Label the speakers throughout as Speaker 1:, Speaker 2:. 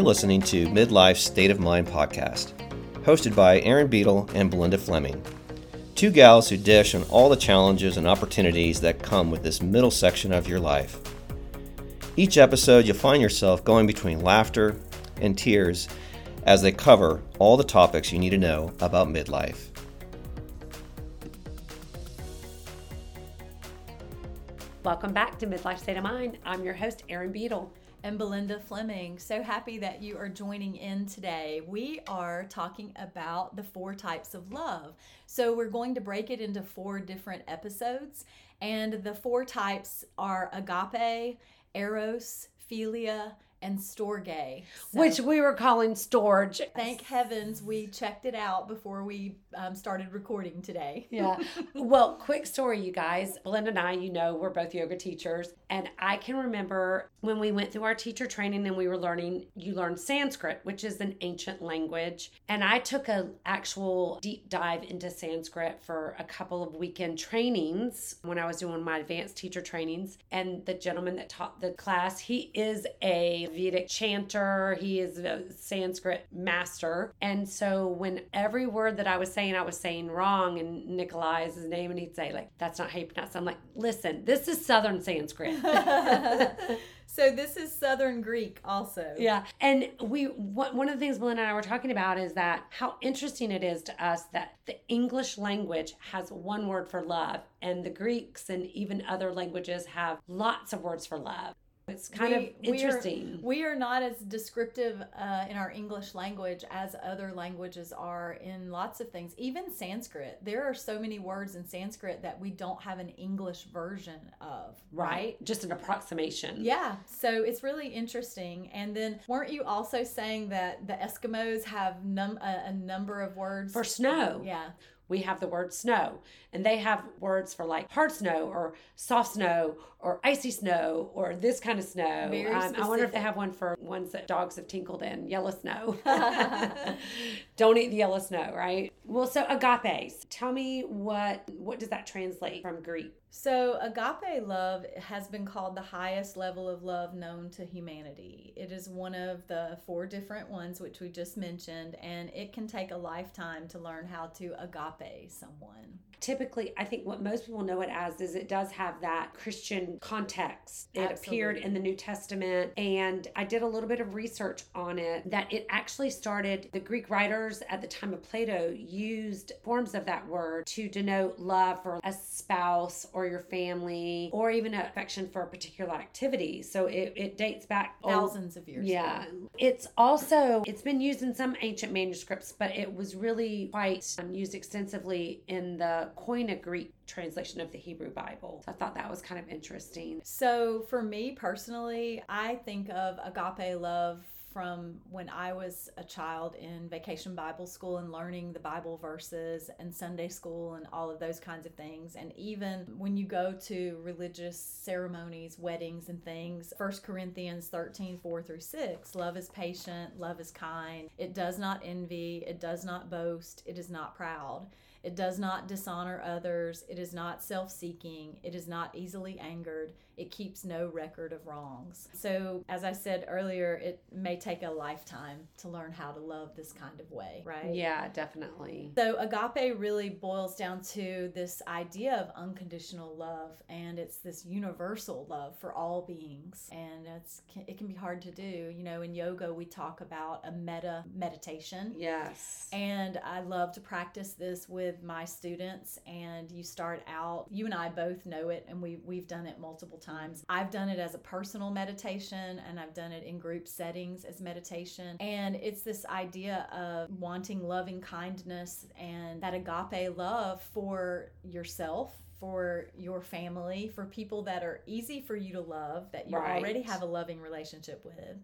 Speaker 1: You're listening to Midlife State of Mind podcast, hosted by Erin Beadle and Belinda Fleming. Two gals who dish on all the challenges and opportunities that come with this middle section of your life. Each episode, you'll find yourself going between laughter and tears as they cover all the topics you need to know about midlife.
Speaker 2: Welcome back to Midlife State of Mind. I'm your host, Erin Beadle.
Speaker 3: And Belinda Fleming. So happy that you are joining in today. We are talking about the four types of love. So we're going to break it into four different episodes, and the four types are agape, eros, philia, and storge. So
Speaker 2: Which we were calling storage.
Speaker 3: thank heavens we checked it out before we um, started recording today.
Speaker 2: Yeah. well, quick story, you guys. Belinda and I, you know, we're both yoga teachers. And I can remember when we went through our teacher training and we were learning, you learn Sanskrit, which is an ancient language. And I took a actual deep dive into Sanskrit for a couple of weekend trainings when I was doing my advanced teacher trainings. And the gentleman that taught the class, he is a Vedic chanter, he is a Sanskrit master. And so when every word that I was saying, I was saying wrong, and Nikolai is his name, and he'd say, like, that's not how you pronounce it. I'm like, listen, this is Southern Sanskrit.
Speaker 3: so this is Southern Greek also.
Speaker 2: Yeah. And we, one of the things Belinda and I were talking about is that how interesting it is to us that the English language has one word for love, and the Greeks and even other languages have lots of words for love. It's kind of
Speaker 3: We- we are-
Speaker 2: interesting.
Speaker 3: We are, not as descriptive uh, in our English language as other languages are in lots of things. Even Sanskrit, there are so many words in Sanskrit that we don't have an English version of, right?
Speaker 2: Just an approximation.
Speaker 3: Yeah, so it's really interesting. And then, weren't you also saying that the Eskimos have num a, a number of words
Speaker 2: For snow.
Speaker 3: Yeah,
Speaker 2: we have the word snow. And they have words for like hard snow or soft snow or icy snow or this kind of snow. Um, i wonder if they have one for ones that dogs have tinkled in yellow snow. Don't eat the yellow snow right? Well so agapes. Tell me what what does that translate from greek
Speaker 3: So, agape love has been called the highest level of love known to humanity. It is one of the four different ones which we just mentioned, and it can take a lifetime to learn how to agape someone.
Speaker 2: typically i think what most people know it as is it does have that christian context it appeared in the new testament and i did a little bit of research on it that it actually started the greek writers at the time of plato used forms of that word to denote love for a spouse or your family or even affection for a particular activity so it, it dates back
Speaker 3: Thousands of years.
Speaker 2: yeah,
Speaker 3: ago.
Speaker 2: it's also it's been used in some ancient manuscripts, but it was really quite um, used extensively in the Koine Greek translation of the Hebrew Bible. So I thought that was kind of interesting.
Speaker 3: So, for me personally, I think of agape love from when I was a child in vacation Bible school and learning the Bible verses and Sunday school and all of those kinds of things. And even when you go to religious ceremonies, weddings, and things, 1 Corinthians 13 4 through 6 love is patient, love is kind, it does not envy, it does not boast, it is not proud. It does not dishonor others. It is not self seeking. It is not easily angered. It keeps no record of wrongs. So, as I said earlier, it may take a lifetime to learn how to love this kind of way, right?
Speaker 2: Yeah, definitely.
Speaker 3: So, agape really boils down to this idea of unconditional love, and it's this universal love for all beings. And it's it can be hard to do. You know, in yoga, we talk about a metta meditation.
Speaker 2: Yes.
Speaker 3: And I love to practice this with my students. And you start out, you and I both know it, and we, we've done it multiple times. I've done it as a personal meditation, and I've done it in group settings as meditation. And it's this idea of wanting loving kindness and that agape love for yourself. For your family, for people that are easy for you to love, that you
Speaker 2: Right.
Speaker 3: already have a loving relationship with,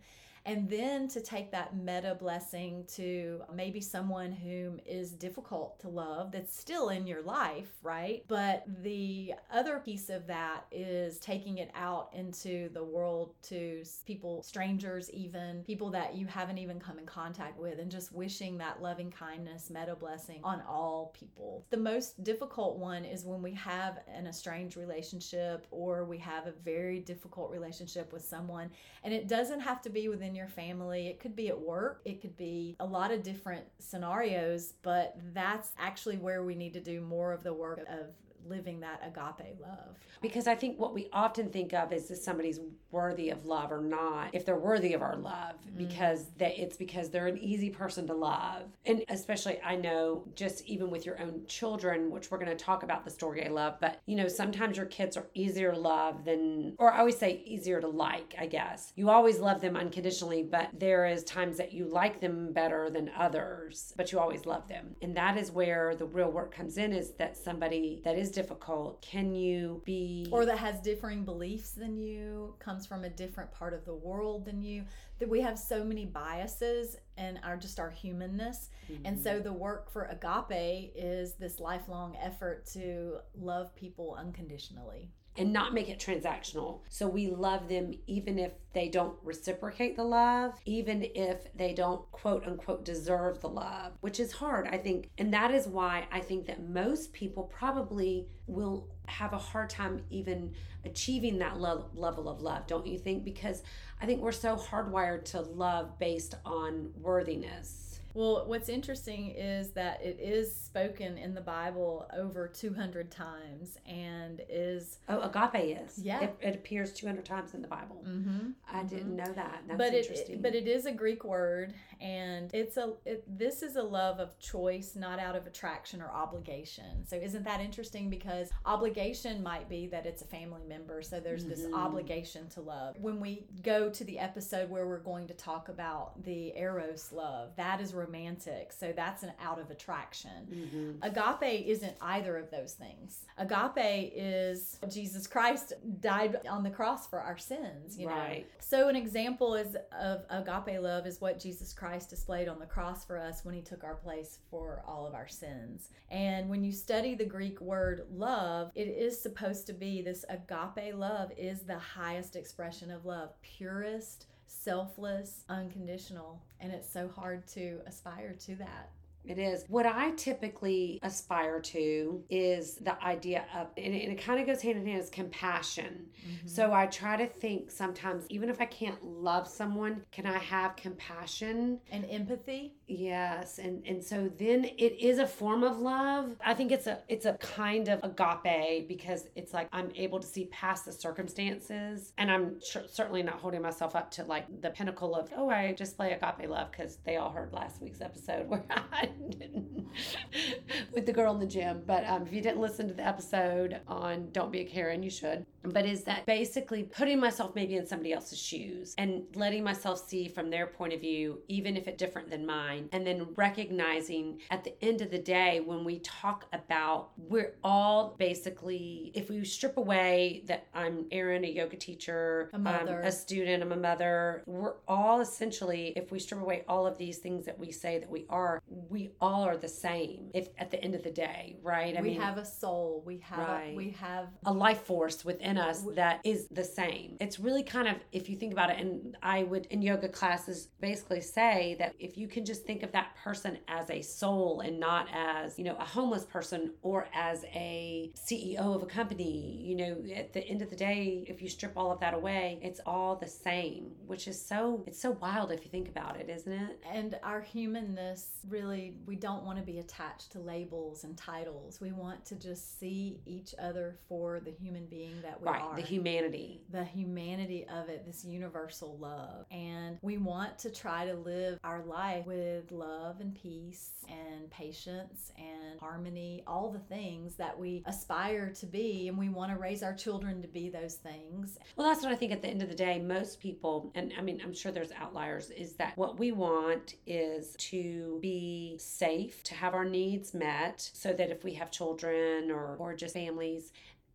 Speaker 3: and then to take that metta blessing to maybe someone whom is difficult to love that's still in your life, right? But the other piece of that is taking it out into the world to people, strangers, even people that you haven't even come in contact with, and just wishing that loving kindness, metta blessing on all people. The most difficult one is when we have an estranged relationship or we have a very difficult relationship with someone and it doesn't have to be within your family, it could be at work, it could be a lot of different scenarios, but that's actually where we need to do more of the work of living that agape love.
Speaker 2: Because I think what we often think of is if somebody's worthy of love or not, if they're worthy of our love, mm-hmm. because that it's because they're an easy person to love. And especially I know just even with your own children, which we're going to talk about the story I love, but you know, sometimes your kids are easier to love than or I always say easier to like, I guess. You always love them unconditionally, but there is times that you like them better than others, but you always love them. And that is where the real work comes in is that somebody that is difficult, can you be
Speaker 3: or that has differing beliefs than you, comes from a different part of the world than you, that we have so many biases and our just our humanness. Mm-hmm. And so mm-hmm. the work for agape is this lifelong effort to love people unconditionally
Speaker 2: and not make it transactional. So we love them even if they don't reciprocate the love, even if they don't quote unquote deserve the love, which is hard, I think. And that is why I think that most people probably will have a hard time even achieving that lo- level of love, don't you think? Because I think we're so hardwired to love based on worthiness
Speaker 3: well, what's interesting is that it is spoken in the Bible over 200 times and is.
Speaker 2: Oh, agape is. Yeah. It, it appears 200 times in the Bible. Mm-hmm. I mm-hmm. didn't know that. That's
Speaker 3: but
Speaker 2: interesting.
Speaker 3: It, but it is a Greek word and it's a it, this is a love of choice not out of attraction or obligation so isn't that interesting because obligation might be that it's a family member so there's mm-hmm. this obligation to love when we go to the episode where we're going to talk about the eros love that is romantic so that's an out of attraction mm-hmm. agape isn't either of those things agape is jesus christ died on the cross for our sins you right. know so an example is of agape love is what jesus christ Christ displayed on the cross for us when he took our place for all of our sins. And when you study the Greek word love, it is supposed to be this agape love is the highest expression of love, purest, selfless, unconditional. And it's so hard to aspire to that.
Speaker 2: It is. What I typically aspire to is the idea of, and it, it kind of goes hand in hand, is compassion. Mm-hmm. So I try to think sometimes, even if I can't love someone, can I have compassion
Speaker 3: and empathy?
Speaker 2: Yes, and and so then it is a form of love. I think it's a it's a kind of agape because it's like I'm able to see past the circumstances, and I'm tr- certainly not holding myself up to like the pinnacle of oh I just play agape love because they all heard last week's episode where I with the girl in the gym. But um, if you didn't listen to the episode on Don't Be a Karen, you should. But is that basically putting myself maybe in somebody else's shoes and letting myself see from their point of view, even if it's different than mine, and then recognizing at the end of the day when we talk about we're all basically, if we strip away that I'm Erin, a yoga teacher,
Speaker 3: a mother,
Speaker 2: a student, I'm a mother, we're all essentially, if we strip away all of these things that we say that we are, we all are the same if at the end of the day right?
Speaker 3: I we mean, have a soul. We have right. we have
Speaker 2: a life force within us that is the same. It's really kind of if you think about it and i would in yoga classes basically say that if you can just think of that person as a soul and not as you know a homeless person or as a ceo of a company you know at the end of the day if you strip all of that away it's all the same which is so it's so wild if you think about it isn't it?
Speaker 3: And our humanness really we don't want to be attached to labels and titles. We want to just see each other for the human being that we
Speaker 2: right,
Speaker 3: are.
Speaker 2: The humanity.
Speaker 3: The humanity of it, this universal love. And we want to try to live our life with love and peace and patience and harmony, all the things that we aspire to be. And we want to raise our children to be those things.
Speaker 2: Well, that's what I think at the end of the day, most people, and I mean, I'm sure there's outliers, is that what we want is to be safe, to have our needs met, so that if we have children or, or just families,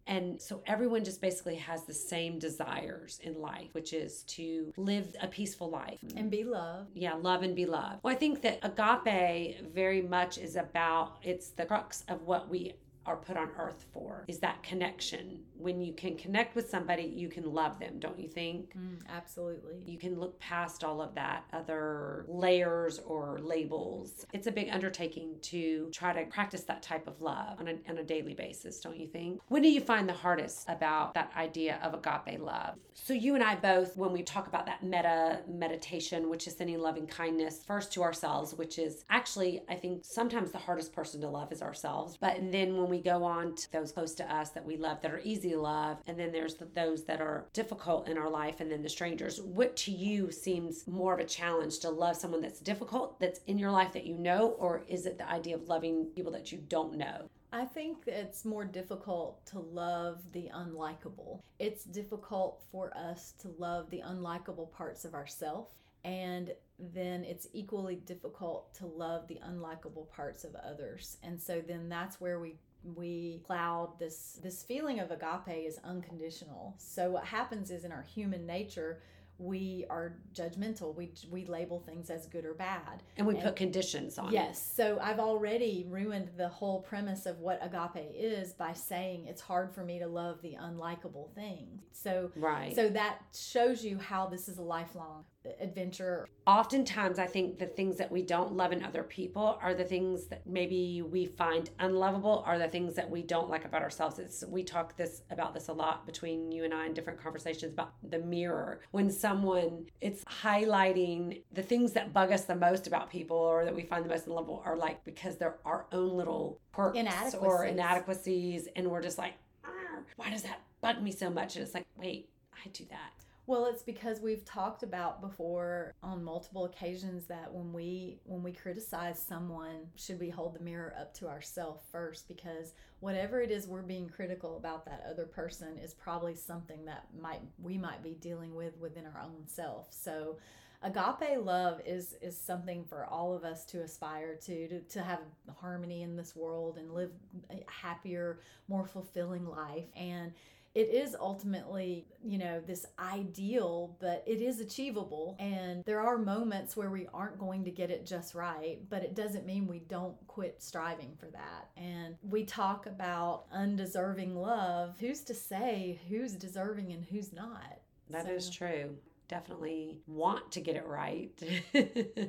Speaker 2: and so everyone just basically has the same desires in life, which is to live a peaceful life
Speaker 3: and be loved.
Speaker 2: Yeah, love and be loved. Well, I think that agape very much is about it's the crux of what we are put on earth for is that connection. When you can connect with somebody, you can love them, don't you think?
Speaker 3: Mm, absolutely.
Speaker 2: You can look past all of that other layers or labels. It's a big undertaking to try to practice that type of love on a, on a daily basis, don't you think? When do you find the hardest about that idea of agape love? So, you and I both, when we talk about that metta meditation, which is sending loving kindness first to ourselves, which is actually, I think, sometimes the hardest person to love is ourselves. But then when we go on to those close to us that we love, that are easy love, and then there's the, those that are difficult in our life, and then the strangers. What to you seems more of a challenge to love someone that's difficult, that's in your life that you know, or is it the idea of loving people that you don't know?
Speaker 3: I think it's more difficult to love the unlikable. It's difficult for us to love the unlikable parts of ourselves. And then it's equally difficult to love the unlikable parts of others. And so then that's where we we cloud this this feeling of agape is unconditional. So what happens is in our human nature, we are judgmental. We we label things as good or bad,
Speaker 2: and we and, put conditions on. It.
Speaker 3: Yes, so I've already ruined the whole premise of what agape is by saying it's hard for me to love the unlikable thing. So
Speaker 2: right,
Speaker 3: so that shows you how this is a lifelong adventure.
Speaker 2: Oftentimes, I think the things that we don't love in other people are the things that maybe we find unlovable, are the things that we don't like about ourselves. It's we talk this about this a lot between you and I in different conversations about the mirror. When someone it's highlighting the things that bug us the most about people or that we find the most unlovable are like because they're our own little quirks
Speaker 3: inadequacies.
Speaker 2: or inadequacies, and we're just like, ah, why does that bug me so much? And it's like, wait, I do that
Speaker 3: well, it's because we've talked about before on multiple occasions that when we when we criticize someone, should we hold the mirror up to ourselves first because whatever it is we're being critical about that other person is probably something that might we might be dealing with within our own self. So agape love is is something for all of us to aspire to, to to have harmony in this world and live a happier more fulfilling life and it is ultimately, you know, this ideal, but it is achievable. And there are moments where we aren't going to get it just right, but it doesn't mean we don't quit striving for that. And we talk about undeserving love. Who's to say who's deserving and who's not?
Speaker 2: That so. is true definitely want to get it right,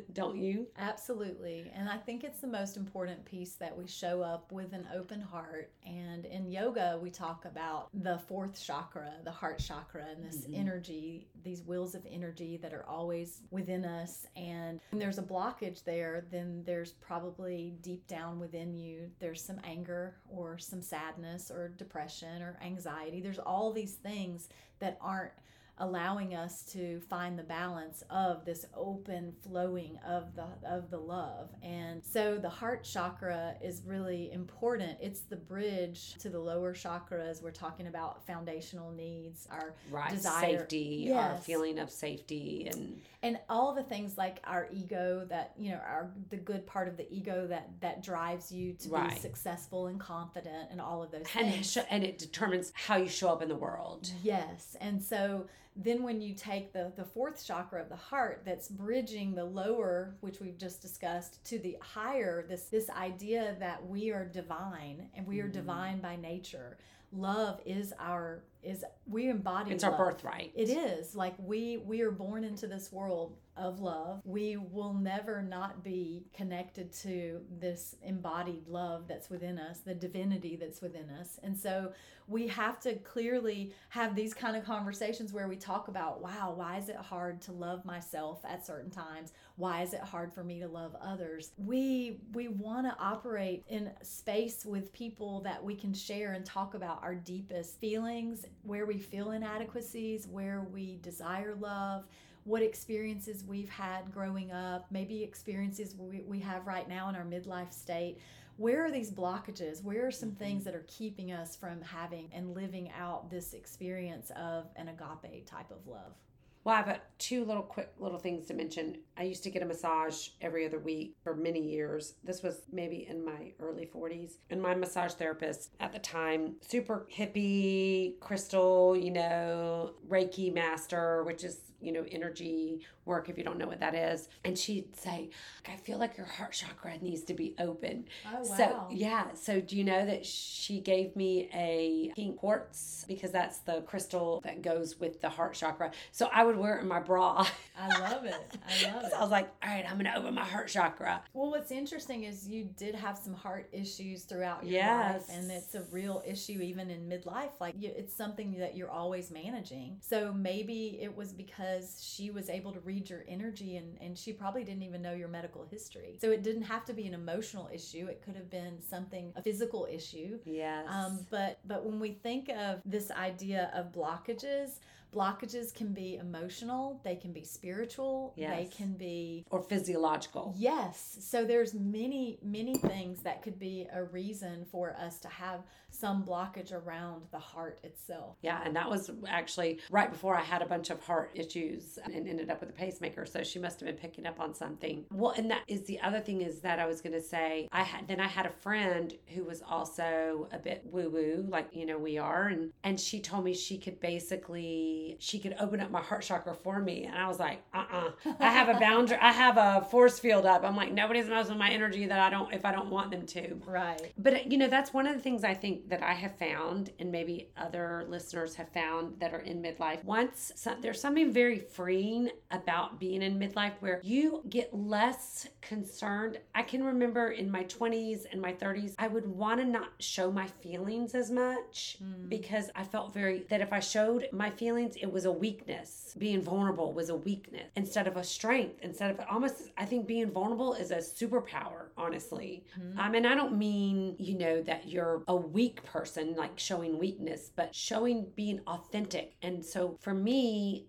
Speaker 2: don't you?
Speaker 3: Absolutely. And I think it's the most important piece that we show up with an open heart. And in yoga, we talk about the fourth chakra, the heart chakra, and this mm-hmm. energy, these wheels of energy that are always within us. And when there's a blockage there, then there's probably deep down within you, there's some anger or some sadness or depression or anxiety. There's all these things that aren't allowing us to find the balance of this open flowing of the of the love. And so the heart chakra is really important. It's the bridge to the lower chakras. We're talking about foundational needs our
Speaker 2: right.
Speaker 3: desire.
Speaker 2: Safety yes. our feeling of safety and
Speaker 3: and all the things like our ego that you know our the good part of the ego that that drives you to right. be successful and confident and all of those
Speaker 2: and
Speaker 3: things.
Speaker 2: it, and it determines how you show up in the world.
Speaker 3: Yes. And so then when you take the the fourth chakra of the heart that's bridging the lower which we've just discussed to the higher this this idea that we are divine and we are mm-hmm. divine by nature love is our is we embody
Speaker 2: it's
Speaker 3: love.
Speaker 2: our birthright.
Speaker 3: It is. Like we we are born into this world of love. We will never not be connected to this embodied love that's within us the divinity that's within us. And so we have to clearly have these kind of conversations where we talk about wow why is it hard to love myself at certain times? Why is it hard for me to love others? We we want to operate in space with people that we can share and talk about our deepest feelings where we feel inadequacies where we desire love what experiences we've had growing up, maybe experiences we, we have right now in our midlife state. Where are these blockages? Where are some mm-hmm. things that are keeping us from having and living out this experience of an agape type of love?
Speaker 2: Well, I have two little quick little things to mention. I used to get a massage every other week for many years. This was maybe in my early 40s. And my massage therapist at the time, super hippie, crystal, you know, Reiki master, which is you know, energy work if you don't know what that is. And she'd say, I feel like your heart chakra needs to be open.
Speaker 3: Oh, wow.
Speaker 2: So, yeah. So, do you know that she gave me a pink quartz because that's the crystal that goes with the heart chakra. So, I would wear it in my bra.
Speaker 3: I love it. I love it.
Speaker 2: so I was like, all right, I'm going to open my heart chakra.
Speaker 3: Well, what's interesting is you did have some heart issues throughout your
Speaker 2: Yes.
Speaker 3: life, and it's a real issue even in midlife. Like it's something that you're always managing. So maybe it was because she was able to read your energy, and and she probably didn't even know your medical history. So it didn't have to be an emotional issue. It could have been something a physical issue.
Speaker 2: Yes.
Speaker 3: Um, but but when we think of this idea of blockages, blockages can be emotional. They can be spiritual.
Speaker 2: yes.
Speaker 3: They can be
Speaker 2: or physiological.
Speaker 3: Yes. So there's many, many things that could be a reason for us to have some blockage around the heart itself.
Speaker 2: Yeah, and that was actually right before I had a bunch of heart issues and ended up with a pacemaker. So she must have been picking up on something. Well, and that is the other thing is that I was going to say I had then I had a friend who was also a bit woo woo, like you know we are, and and she told me she could basically she could open up my heart chakra for me, and I was like, uh uh I have a boundary, I have a force field up. I'm like nobody's messing with my energy that I don't if I don't want them to.
Speaker 3: Right.
Speaker 2: But you know, that's one of the things I think that I have found, and maybe other listeners have found that are in midlife. Once some, there's something very freeing about being in midlife where you get less concerned. I can remember in my 20s and my 30s, I would want to not show my feelings as much because I felt very that if I showed my feelings, it was a weakness. Being vulnerable was a weakness instead of a strength. Instead of almost, I think being vulnerable is a superpower, honestly. Mm-hmm. Um, I mean, I don't mean, you know, that you're a weak person, like showing weakness, but showing being authentic. And so for me,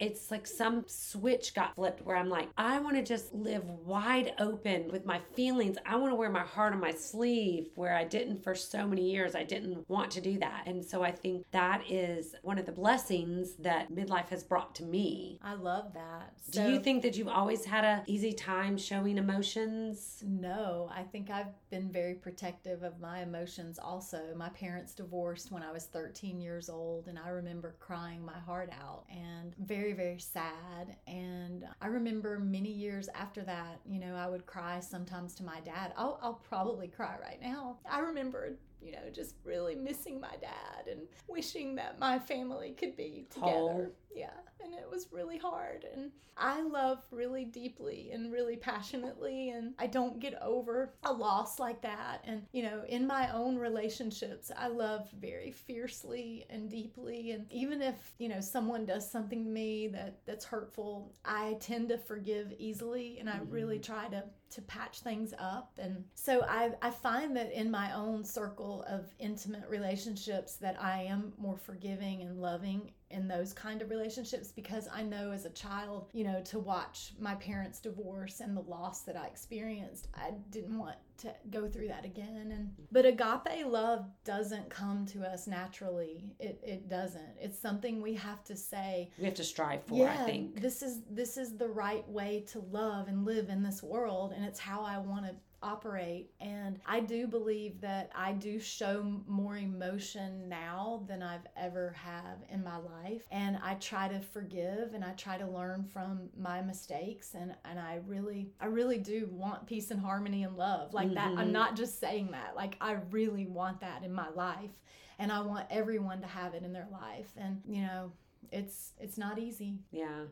Speaker 2: it's like some switch got flipped where I'm like, I want to just live wide open with my feelings. I want to wear my heart on my sleeve where I didn't for so many years. I didn't want to do that. And so I think that is one of the blessings that midlife has brought to me.
Speaker 3: I love that.
Speaker 2: Do you think that you've always had a easy time showing emotions?
Speaker 3: No, I think I've been very protective of my emotions also. My parents divorced when I was 13 years old, and I remember crying my heart out and very, very sad. And I remember many years after that, you know, I would cry sometimes to my dad. I'll, I'll probably cry right now. I remember. You know, just really missing my dad and wishing that my family could be together. Yeah, and it was really hard. And I love really deeply and really passionately, and I don't get over a loss like that. And, you know, in my own relationships, I love very fiercely and deeply. And even if, you know, someone does something to me that, that's hurtful, I tend to forgive easily and I really mm-hmm. try to to patch things up and so I, I find that in my own circle of intimate relationships that i am more forgiving and loving in those kind of relationships because I know as a child, you know, to watch my parents divorce and the loss that I experienced, I didn't want to go through that again. And but agape love doesn't come to us naturally. It it doesn't. It's something we have to say,
Speaker 2: We have to strive for, I think.
Speaker 3: this is this is the right way to love and live in this world and it's how I want to operate and I do believe that I do show more emotion now than I've ever have in my life and I try to forgive and I try to learn from my mistakes and and I really I really do want peace and harmony and love like that I'm
Speaker 2: Mhm.
Speaker 3: not just saying that like I really want that in my life and I want everyone to have it in their life and you know it's it's not easy
Speaker 2: Yeah.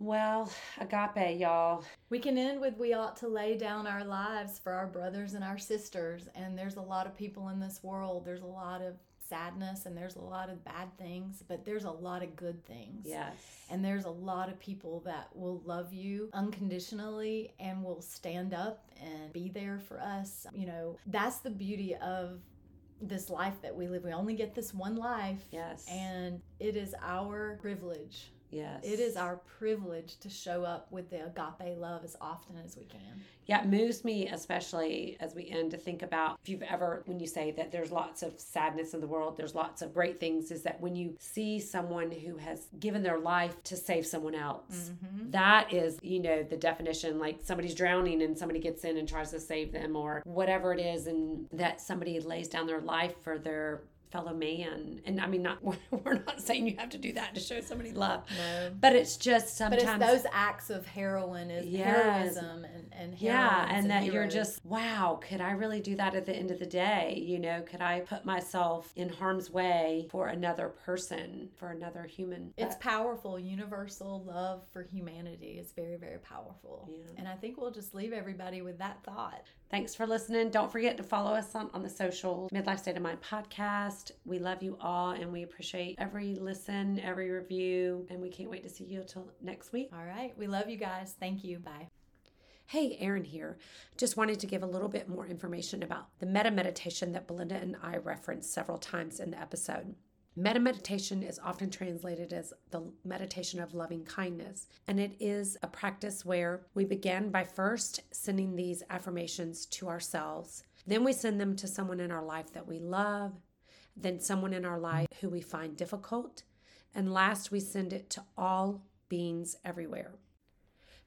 Speaker 2: Well, agape, y'all.
Speaker 3: we can end with we ought to lay down our lives for our brothers and our sisters. And there's a lot of people in this world. There's a lot of sadness and there's a lot of bad things, but there's a lot of good things.
Speaker 2: Yes.
Speaker 3: And there's a lot of people that will love you unconditionally and will stand up and be there for us. You know, that's the beauty of this life that we live. We only get this one life.
Speaker 2: Yes.
Speaker 3: And it is our privilege
Speaker 2: yes.
Speaker 3: it is our privilege to show up with the agape love as often as we can.
Speaker 2: Yeah, it moves me, especially as we end, to think about if you've ever, when you say that there's lots of sadness in the world, there's lots of great things, is that when you see someone who has given their life to save someone else, mm-hmm. that is, you know, the definition like somebody's drowning and somebody gets in and tries to save them, or whatever it is, and that somebody lays down their life for their fellow man. And I mean, not we're not saying you have to do that to show somebody love,
Speaker 3: No.
Speaker 2: but it's just sometimes.
Speaker 3: But it's those acts of heroin is
Speaker 2: Yes.
Speaker 3: heroism and, and
Speaker 2: yeah,
Speaker 3: heroines
Speaker 2: and that you're just, wow, could I really do that at the end of the day? You know, could I put myself in harm's way for another person, for another human?
Speaker 3: It's
Speaker 2: But-
Speaker 3: powerful. Universal love for humanity is very, very powerful.
Speaker 2: Yeah.
Speaker 3: And I think we'll just leave everybody with that thought.
Speaker 2: Thanks for listening. Don't forget to follow us on, on the social Midlife State of Mind podcast. We love you all and we appreciate every listen, every review, and we can't wait to see you until next week.
Speaker 3: All right. We love you guys. Thank you. Bye.
Speaker 2: Hey, Erin here. Just wanted to give a little bit more information about the metta meditation that Belinda and I referenced several times in the episode. Metta meditation is often translated as the meditation of loving kindness, and it is a practice where we begin by first sending these affirmations to ourselves. Then we send them to someone in our life that we love, then someone in our life who we find difficult, and last we send it to all beings everywhere.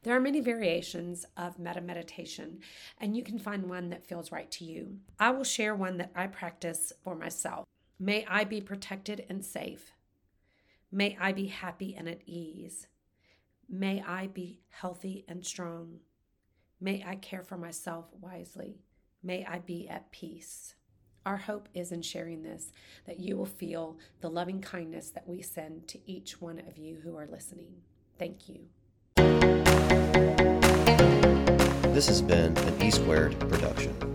Speaker 2: There are many variations of metta meditation, and you can find one that feels right to you. I will share one that I practice for myself. May I be protected and safe. May I be happy and at ease. May I be healthy and strong. May I care for myself wisely. May I be at peace. Our hope is in sharing this that you will feel the loving kindness that we send to each one of you who are listening. Thank you.
Speaker 1: This has been an E Squared production.